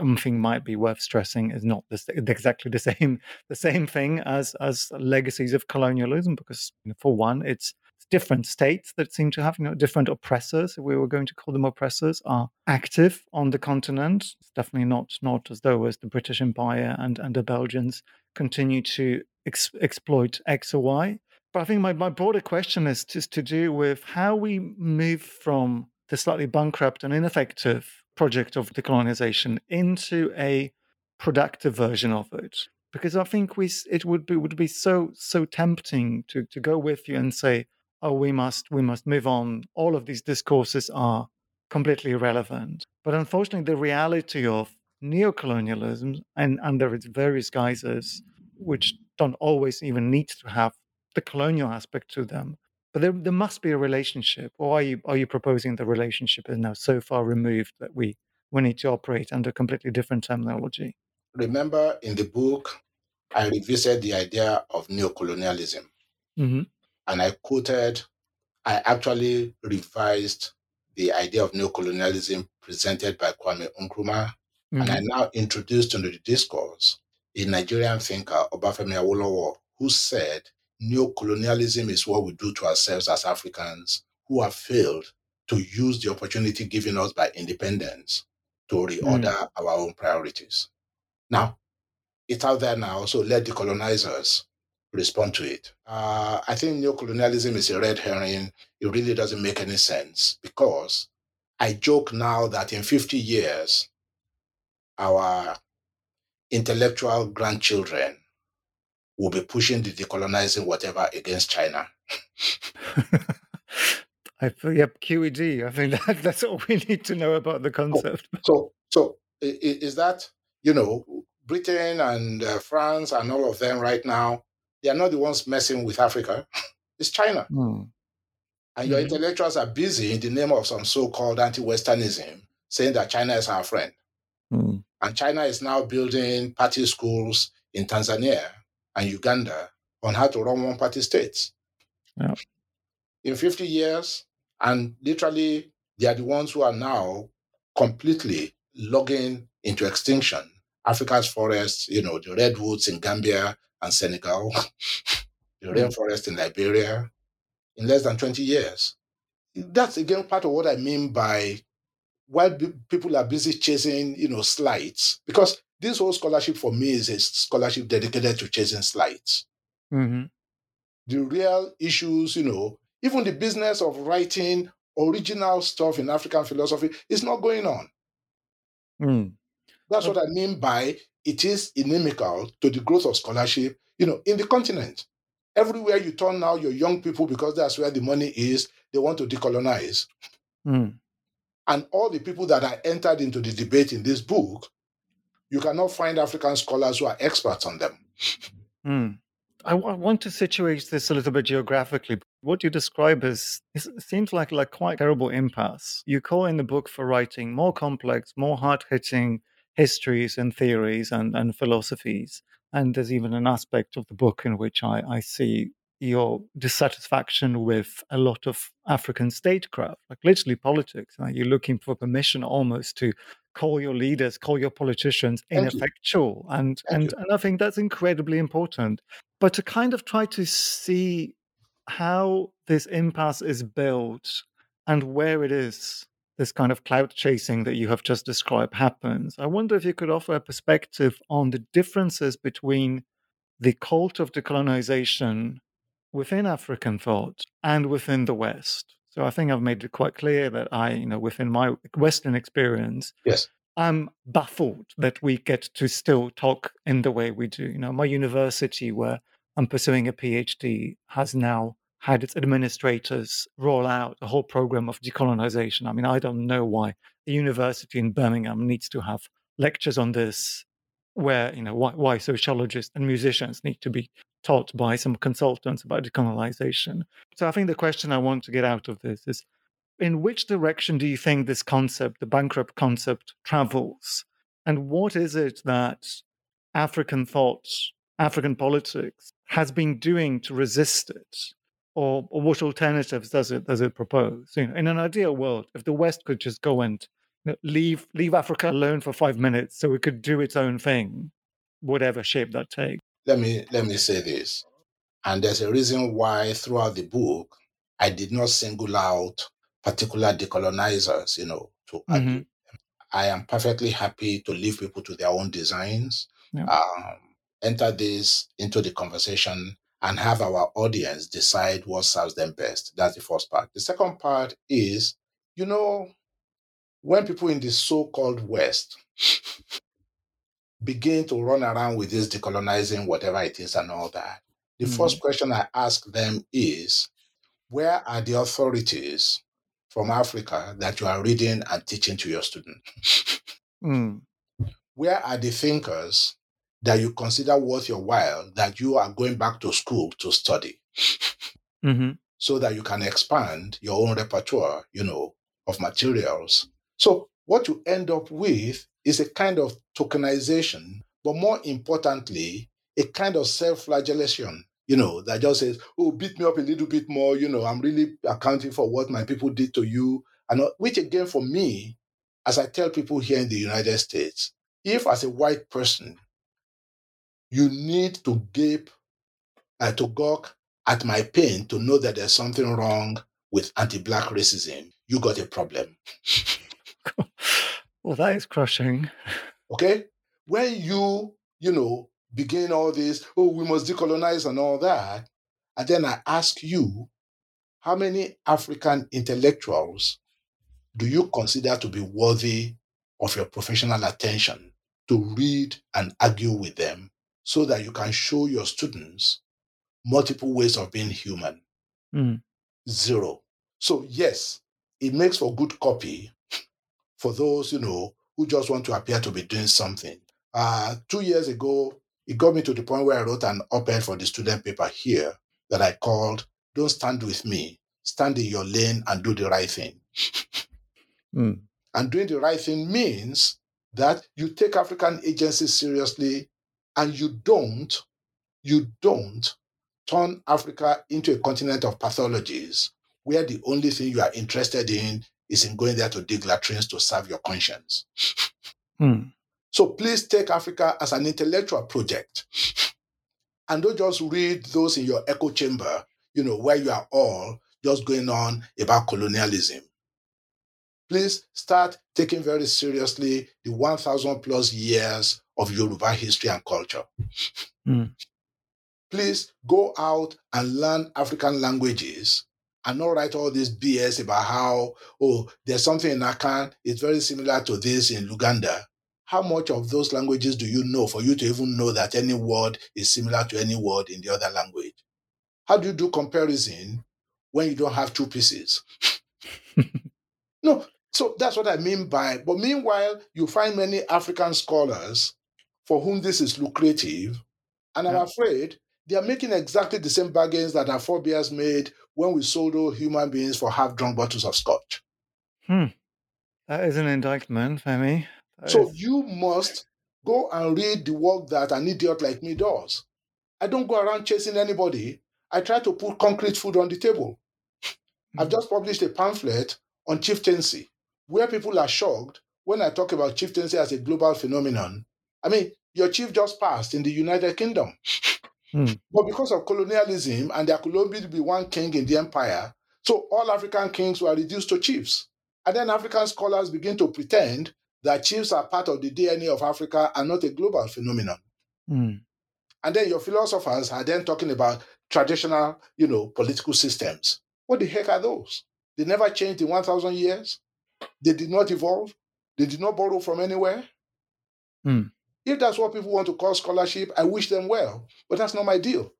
I think might be worth stressing is not this, *laughs* exactly the same the same thing as as legacies of colonialism because you know, for one it's different states that seem to have you know different oppressors if we were going to call them oppressors are active on the continent. It's definitely not not as though as the british empire and and the belgians continue to ex- exploit x or y. But i think my, my broader question is just to do with how we move from the slightly bankrupt and ineffective project of decolonization into a productive version of it because I think we it would be would be so so tempting to to go with you and say, oh, we must we must move on. All of these discourses are completely irrelevant. But unfortunately, the reality of neocolonialism and under its various guises, which don't always even need to have the colonial aspect to them, but there, there must be a relationship. Or are you are you proposing the relationship is now so far removed that we we need to operate under completely different terminology? Remember, in the book, I revisited the idea of neocolonialism. Mm-hmm and I quoted, I actually revised the idea of neocolonialism presented by Kwame Nkrumah, mm-hmm. and I mm-hmm. now introduced into the discourse a Nigerian thinker, Obafemi Awolowo, who said neocolonialism is what we do to ourselves as Africans who have failed to use the opportunity given us by independence to reorder mm. our own priorities. Now, it's out there now, so let the colonizers respond to it. Uh, I think neocolonialism is a red herring. It really doesn't make any sense because I joke now that in 50 years, our intellectual grandchildren will be pushing the decolonizing whatever against China. *laughs* I feel, yep, QED. I think *laughs* that, that's all we need to know about the concept. *laughs* So, so, so is that, you know, Britain and uh, France and all of them right now they are not the ones messing with Africa. it's China. Mm. And your mm intellectuals are busy in the name of some so called anti Westernism, saying that China is our friend. Mm. And China is now building party schools in Tanzania and Uganda on how to run one party states. Yeah. In 50 years, and literally, they are the ones who are now completely logging into extinction. Africa's forests, you know, the redwoods in Gambia, and Senegal, *laughs* the hmm. rainforest in Liberia, in less than 20 years. That's again part of what I mean by why people are busy chasing, you know, slides. Because this whole scholarship for me is a scholarship dedicated to chasing slides. Mm-hmm. The real issues, you know, even the business of writing original stuff in African philosophy is not going on. Mm. That's what I mean by it is inimical to the growth of scholarship, you know, in the continent. Everywhere you turn now, your young people, because that's where the money is, they want to decolonize. Mm. And all the people that are entered into the debate in this book, you cannot find African scholars who are experts on them. Mm. I, w- I want to situate this a little bit geographically. What you describe is it seems like like quite terrible impasse. You call in the book for writing more complex, more hard hitting histories and theories and, and philosophies. And there's even an aspect of the book in which I, I see your dissatisfaction with a lot of African statecraft, like literally politics. You're looking for permission almost to call your leaders, call your politicians Thank you. ineffectual. And Thank and, you. and I think that's incredibly important. But to kind of try to see how this impasse is built and where it is this kind of cloud chasing that you have just described happens. I wonder if you could offer a perspective on the differences between the cult of decolonization within African thought and within the West. So I think I've made it quite clear that I, you know, within my Western experience, Yes. I'm baffled that we get to still talk in the way we do. You know, my university where I'm pursuing a PhD has now had its administrators roll out a whole program of decolonization. I mean, I don't know why a university in Birmingham needs to have lectures on this, where, you know, why, why sociologists and musicians need to be taught by some consultants about decolonization. So I think the question I want to get out of this is in which direction do you think this concept, the bankrupt concept, travels? And what is it that African thought, African politics has been doing to resist it? Or, or what alternatives does it does it propose? You know, in an ideal world, if the West could just go and you know, leave leave Africa alone for five minutes so it could do its own thing, whatever shape that takes. Let me let me say this. And there's a reason why throughout the book I did not single out particular decolonizers, you know, to. Mhm. I am perfectly happy to leave people to their own designs, Yeah. um, enter this into the conversation, and have our audience decide what serves them best. That's the first part. The second part is, you know, when people in the so called West *laughs* begin to run around with this decolonizing whatever it is and all that, the Mhm. first question I ask them is, where are the authorities from Africa that you are reading and teaching to your students? Mm. *laughs* where are the thinkers that you consider worth your while that you are going back to school to study Mhm. so that you can expand your own repertoire, you know, of materials. So what you end up with is a kind of tokenization, but more importantly, a kind of self-flagellation, you know, that just says, oh, beat me up a little bit more, you know, I'm really accounting for what my people did to you. And which again, for me, as I tell people here in the United States, if as a white person, you need to gape, uh, to gawk at my pain to know that there's something wrong with anti-black racism, you got a problem. *laughs* Well, that is crushing. Okay? When you, you know, begin all this, oh, we must decolonize and all that, and then I ask you, how many African intellectuals do you consider to be worthy of your professional attention to read and argue with them so that you can show your students multiple ways of being human? Mm. Zero. So, yes, it makes for good copy for those, you know, who just want to appear to be doing something. Uh, two years ago, it got me to the point where I wrote an op ed for the student paper here that I called Don't Stand With Me, Stand in Your Lane and Do the Right Thing. Mm. And doing the right thing means that you take African agencies seriously and you don't, you don't turn Africa into a continent of pathologies where the only thing you are interested in is in going there to dig latrines to serve your conscience. Mm. So please take Africa as an intellectual project. And don't just read those in your echo chamber, you know, where you are all just going on about colonialism. Please start taking very seriously the 1,000 plus years of Yoruba history and culture. Mm. Please go out and learn African languages and not write all this BS about how, oh, there's something in Akan, it's very similar to this in Uganda. How much of those languages do you know for you to even know that any word is similar to any word in the other language? How do you do comparison when you don't have two pieces. *laughs* no, so that's what I mean by, but meanwhile, you find many African scholars for whom this is lucrative. And I'm Yeah. afraid they are making exactly the same bargains that our forebears made when we sold all human beings for half drunk bottles of scotch. Hmm. That is an indictment, Femi. That So is- you must go and read the work that an idiot like me does. I don't go around chasing anybody. I try to put concrete food on the table. Hmm. I've just published a pamphlet on chieftaincy where people are shocked when I talk about chieftaincy as a global phenomenon. I mean, your chief just passed in the United Kingdom. *laughs* Hmm. But because of colonialism and there could only be one king in the empire, so all African kings were reduced to chiefs. And then African scholars begin to pretend that chiefs are part of the DNA of Africa and not a global phenomenon. Mm. And then your philosophers are then talking about traditional, you know, political systems. What the heck are those? They never changed in 1,000 years. They did not evolve. They did not borrow from anywhere. Hmm. If that's what people want to call scholarship, I wish them well. But that's not my deal.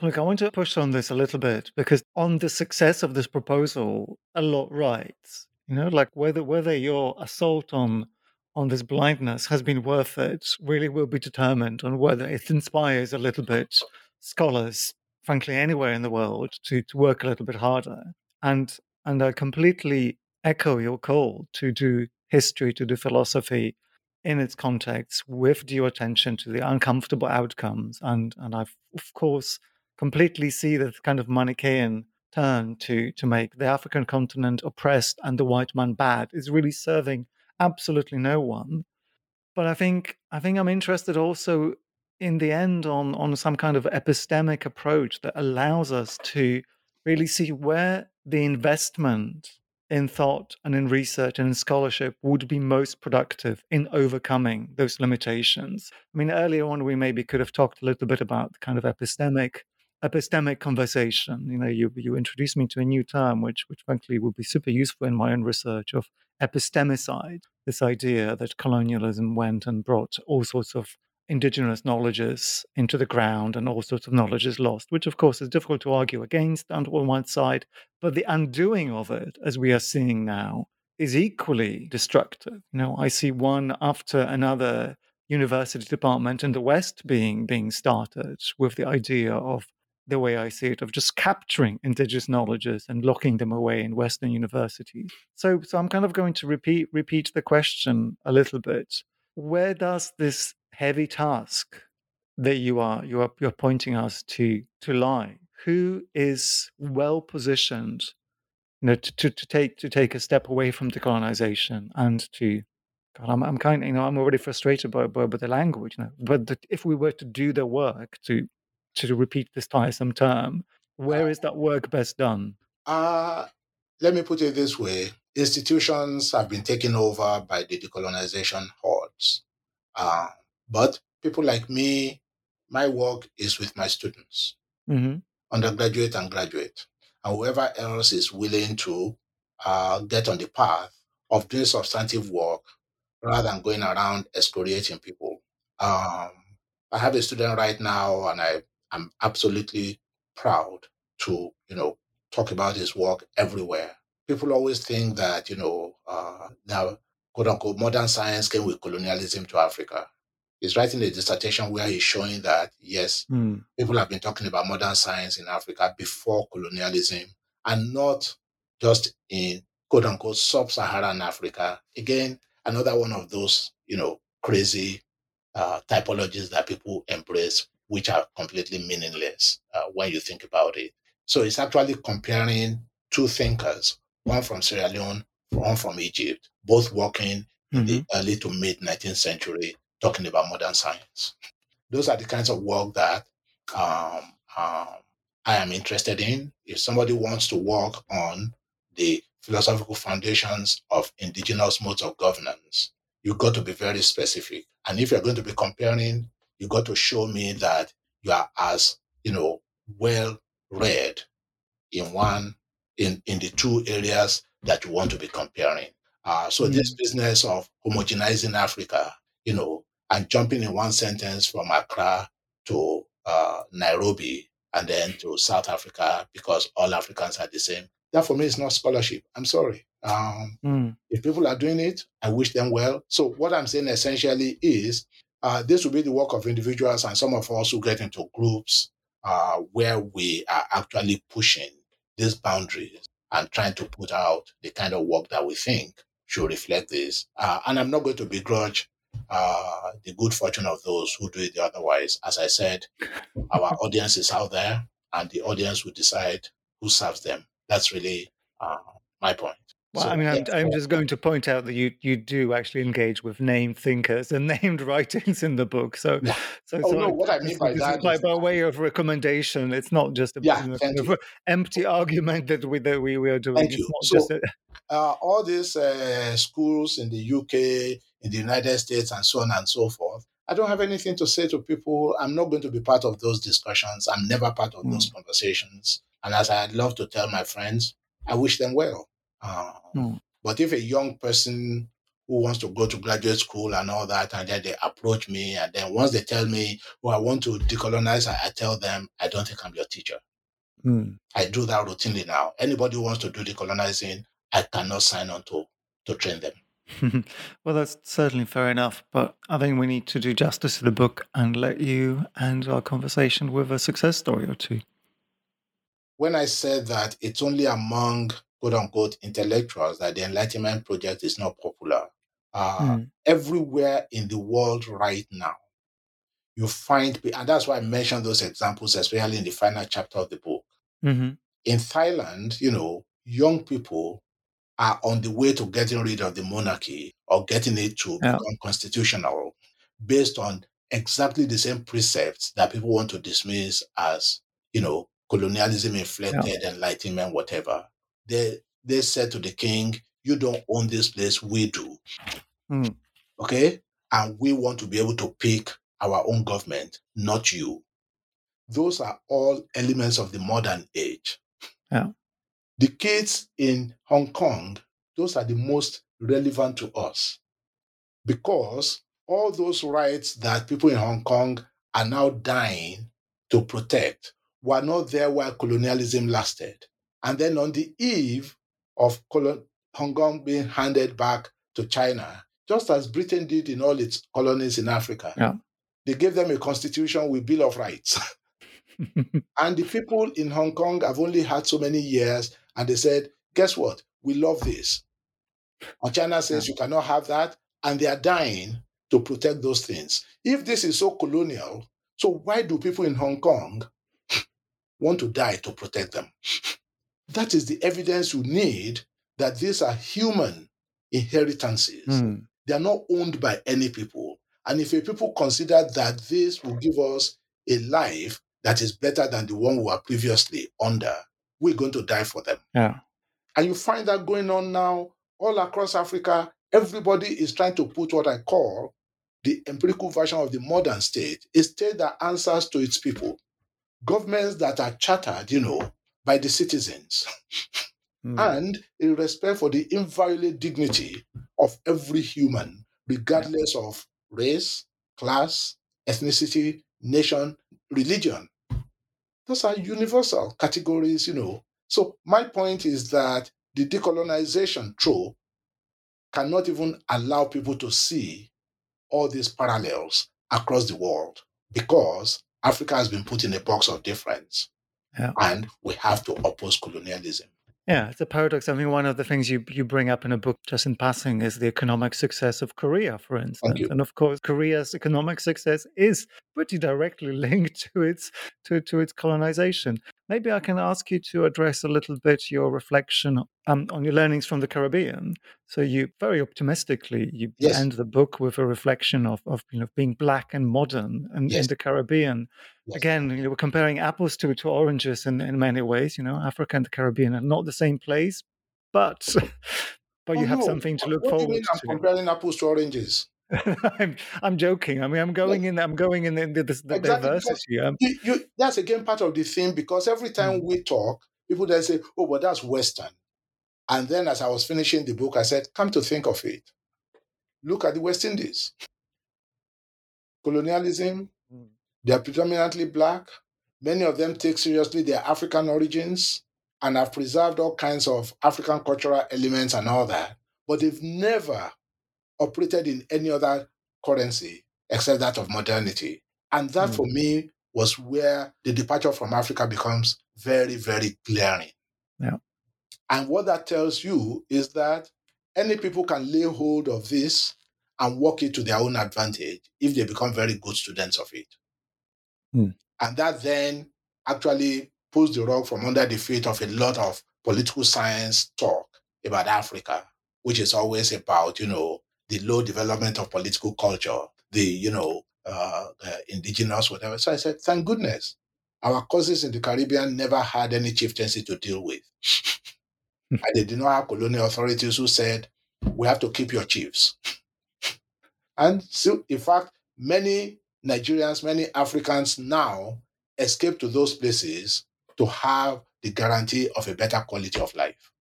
Look, I want to push on this a little bit because on the success of this proposal, a lot writes. You know, like whether whether your assault on on this blindness has been worth it really will be determined on whether it inspires a little bit scholars, frankly, anywhere in the world to to work a little bit harder. And and I completely echo your call to do history, to do philosophy in its context with due attention to the uncomfortable outcomes. And and I of course completely see the kind of Manichaean turn to to make the African continent oppressed and the white man bad is really serving absolutely no one. But I think I think I'm interested also in the end on on some kind of epistemic approach that allows us to really see where the investment in thought and in research and in scholarship would be most productive in overcoming those limitations. I mean, earlier on we maybe could have talked a little bit about the kind of epistemic epistemic conversation. You know, you you introduced me to a new term, which which frankly would be super useful in my own research of epistemicide. This idea that colonialism went and brought all sorts of indigenous knowledges into the ground and all sorts of knowledges lost, which of course is difficult to argue against on one side, but the undoing of it, as we are seeing now, is equally destructive. You know, I see one after another university department in the West being being started with the idea of the way I see it, of just capturing indigenous knowledges and locking them away in Western universities. So, so I'm kind of going to repeat repeat the question a little bit. Where does this heavy task that you are you are you're pointing us to to lie? Who is well positioned, you know, to, to, to take to take a step away from decolonization and to God, I'm, I'm kind of, you know, I'm already frustrated by, by, by the language, you know. But that if we were to do the work to to repeat this tiresome term, where is that work best done? Uh, let me put it this way institutions have been taken over by the decolonization hordes. Uh, but people like me, my work is with my students, hmm undergraduate and graduate, and whoever else is willing to uh, get on the path of doing substantive work rather than going around excoriating people. Um, I have a student right now, and I am absolutely proud to, you know, talk about his work everywhere. People always think that, you know, uh, now, quote unquote, modern science came with colonialism to Africa. He's writing a dissertation where he's showing that, yes, Mm. people have been talking about modern science in Africa before colonialism and not just in quote unquote sub Saharan Africa. Again, another one of those, you know, crazy uh, typologies that people embrace, which are completely meaningless uh, when you think about it. So it's actually comparing two thinkers, one from Sierra Leone, one from Egypt, both working in the early to mid 19th century, talking about modern science. Those are the kinds of work that um, um, I am interested in. If somebody wants to work on the philosophical foundations of indigenous modes of governance, you've got to be very specific. And if you're going to be comparing, you've got to show me that you are as, you know, well read in one, in, in the two areas that you want to be comparing. Uh, so this business of homogenizing Africa, you know, and jumping in one sentence from Accra to uh, Nairobi and then to South Africa because all Africans are the same. That for me is not scholarship. I'm sorry. Um, Mm. if people are doing it, I wish them well. So what I'm saying essentially is uh, this will be the work of individuals and some of us who get into groups uh, where we are actually pushing these boundaries and trying to put out the kind of work that we think should reflect this. Uh, and I'm not going to begrudge uh, the good fortune of those who do it otherwise. As I said, our *laughs* audience is out there, and the audience will decide who serves them. That's really uh, my point. Well, So, I mean, I'm, I'm just going to point out that you you do actually engage with named thinkers and *laughs* named writings in the book. So, Yeah. so, Oh, so no, what I mean by this that is by, by way of recommendation. It's not just a Yeah, you know, thank kind of *laughs* empty argument that we that we, we are doing. Thank you. So- just a, uh, all these uh, schools in the UK, in the United States, and so on and so forth. I don't have anything to say to people. I'm not going to be part of those discussions. I'm never part of those conversations. And as I'd love to tell my friends, I wish them well. Uh, Mm. But if a young person who wants to go to graduate school and all that, and then they approach me, and then once they tell me, "Oh, I want to decolonize," I, I tell them, "I don't think I'm your teacher." Hmm. I do that routinely now. Anybody who wants to do decolonizing, I cannot sign on to to train them. *laughs* well, that's certainly fair enough. But I think we need to do justice to the book and let you end our conversation with a success story or two. When I said that it's only among quote unquote intellectuals that the Enlightenment Project is not popular, uh, Hmm. everywhere in the world right now, you find, and that's why I mentioned those examples, especially in the final chapter of the book. hmm In Thailand, you know, young people are on the way to getting rid of the monarchy or getting it to Yeah. become constitutional based on exactly the same precepts that people want to dismiss as, you know, colonialism inflected, enlightenment, whatever. They they said to the king, You don't own this place, we do. Hmm. Okay? And we want to be able to pick our own government, not you. Those are all elements of the modern age. Yeah. The kids in Hong Kong, those are the most relevant to us because all those rights that people in Hong Kong are now dying to protect were not there while colonialism lasted. And then on the eve of colon- Hong Kong being handed back to China, just as Britain did in all its colonies in Africa, Yeah. they gave them a constitution with Bill of Rights. *laughs* and the people in Hong Kong have only had so many years, and they said, guess what? We love this. And China says you cannot have that, and they are dying to protect those things. If this is so colonial, so why do people in Hong Kong *laughs* want to die to protect them? That is the evidence you need that these are human inheritances. Hmm. They are not owned by any people. And if a people consider that this will give us a life that is better than the one we were previously under, we're going to die for them. Yeah. And you find that going on now all across Africa. Everybody is trying to put what I call the empirical version of the modern state, a state that answers to its people. Governments that are chartered, you know, by the citizens, Hmm. and a respect for the inviolate dignity of every human, regardless of race, class, ethnicity, nation, religion. Those are universal categories, you know. So my point is that the decolonization trope cannot even allow people to see all these parallels across the world because Africa has been put in a box of difference. Yeah. And we have to oppose colonialism. Yeah, it's a paradox. I mean, one of the things you, you bring up in a book just in passing is the economic success of Korea, for instance. And of course, Korea's economic success is pretty directly *laughs* linked to its to, to its colonization. Maybe I can ask you to address a little bit your reflection um, on your learnings from the Caribbean. So you very optimistically you Yes. end the book with a reflection of, of you know being black and modern in, in the Caribbean. Yes. Again, you know, we're comparing apples to, to oranges in, in many ways. You know, Africa and the Caribbean are not the same place, but *laughs* but you Oh, have no. something to look what do you forward mean I'm comparing apples to oranges? *laughs* I'm, I'm joking. I mean, I'm going in. I'm going in the, the, the Exactly, diversity. Um, You, you, that's again part of the theme because every time we talk, people then say, oh, but that's Western. And then as I was finishing the book, I said, come to think of it. Look at the West Indies. Colonialism, Mm. they are predominantly black. Many of them take seriously their African origins and have preserved all kinds of African cultural elements and all that, but they've never operated in any other currency except that of modernity. And that mm. for me was where the departure from Africa becomes very, very glaring. Yeah. And what that tells you is that any people can lay hold of this and work it to their own advantage if they become very good students of it. Mm. And that then actually pulls the rug from under the feet of a lot of political science talk about Africa, which is always about, you know, the low development of political culture, the, you know, uh, the indigenous, whatever. So I said, thank goodness. Our cousins in the Caribbean never had any chieftaincy to deal with. and they did not have colonial authorities who said, we have to keep your chiefs. and so, in fact, many Nigerians, many Africans now escape to those places to have the guarantee of a better quality of life.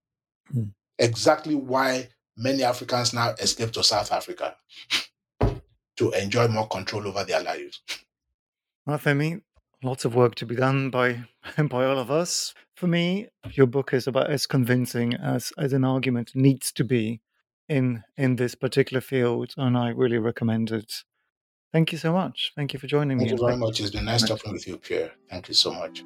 Mm. Exactly why many Africans now escape to South Africa to enjoy more control over their lives. Well, for me, lots of work to be done by *laughs* by all of us. For me, your book is about as convincing as as an argument needs to be in in this particular field, and I really recommend it. Thank you so much. Thank you for joining Thank me. Thank you very much. It's been nice talking with you, Pierre. Thank you so much.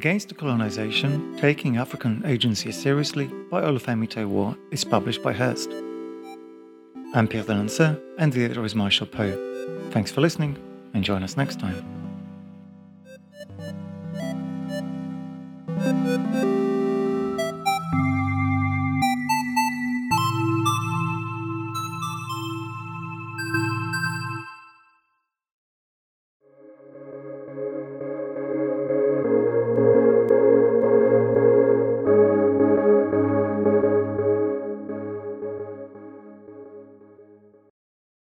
Against Decolonization, Taking African Agency Seriously by Olufemi Taiwo is published by Hurst. I'm Pierre Delancey, and the editor is Marshall Poe. Thanks for listening, and join us next time.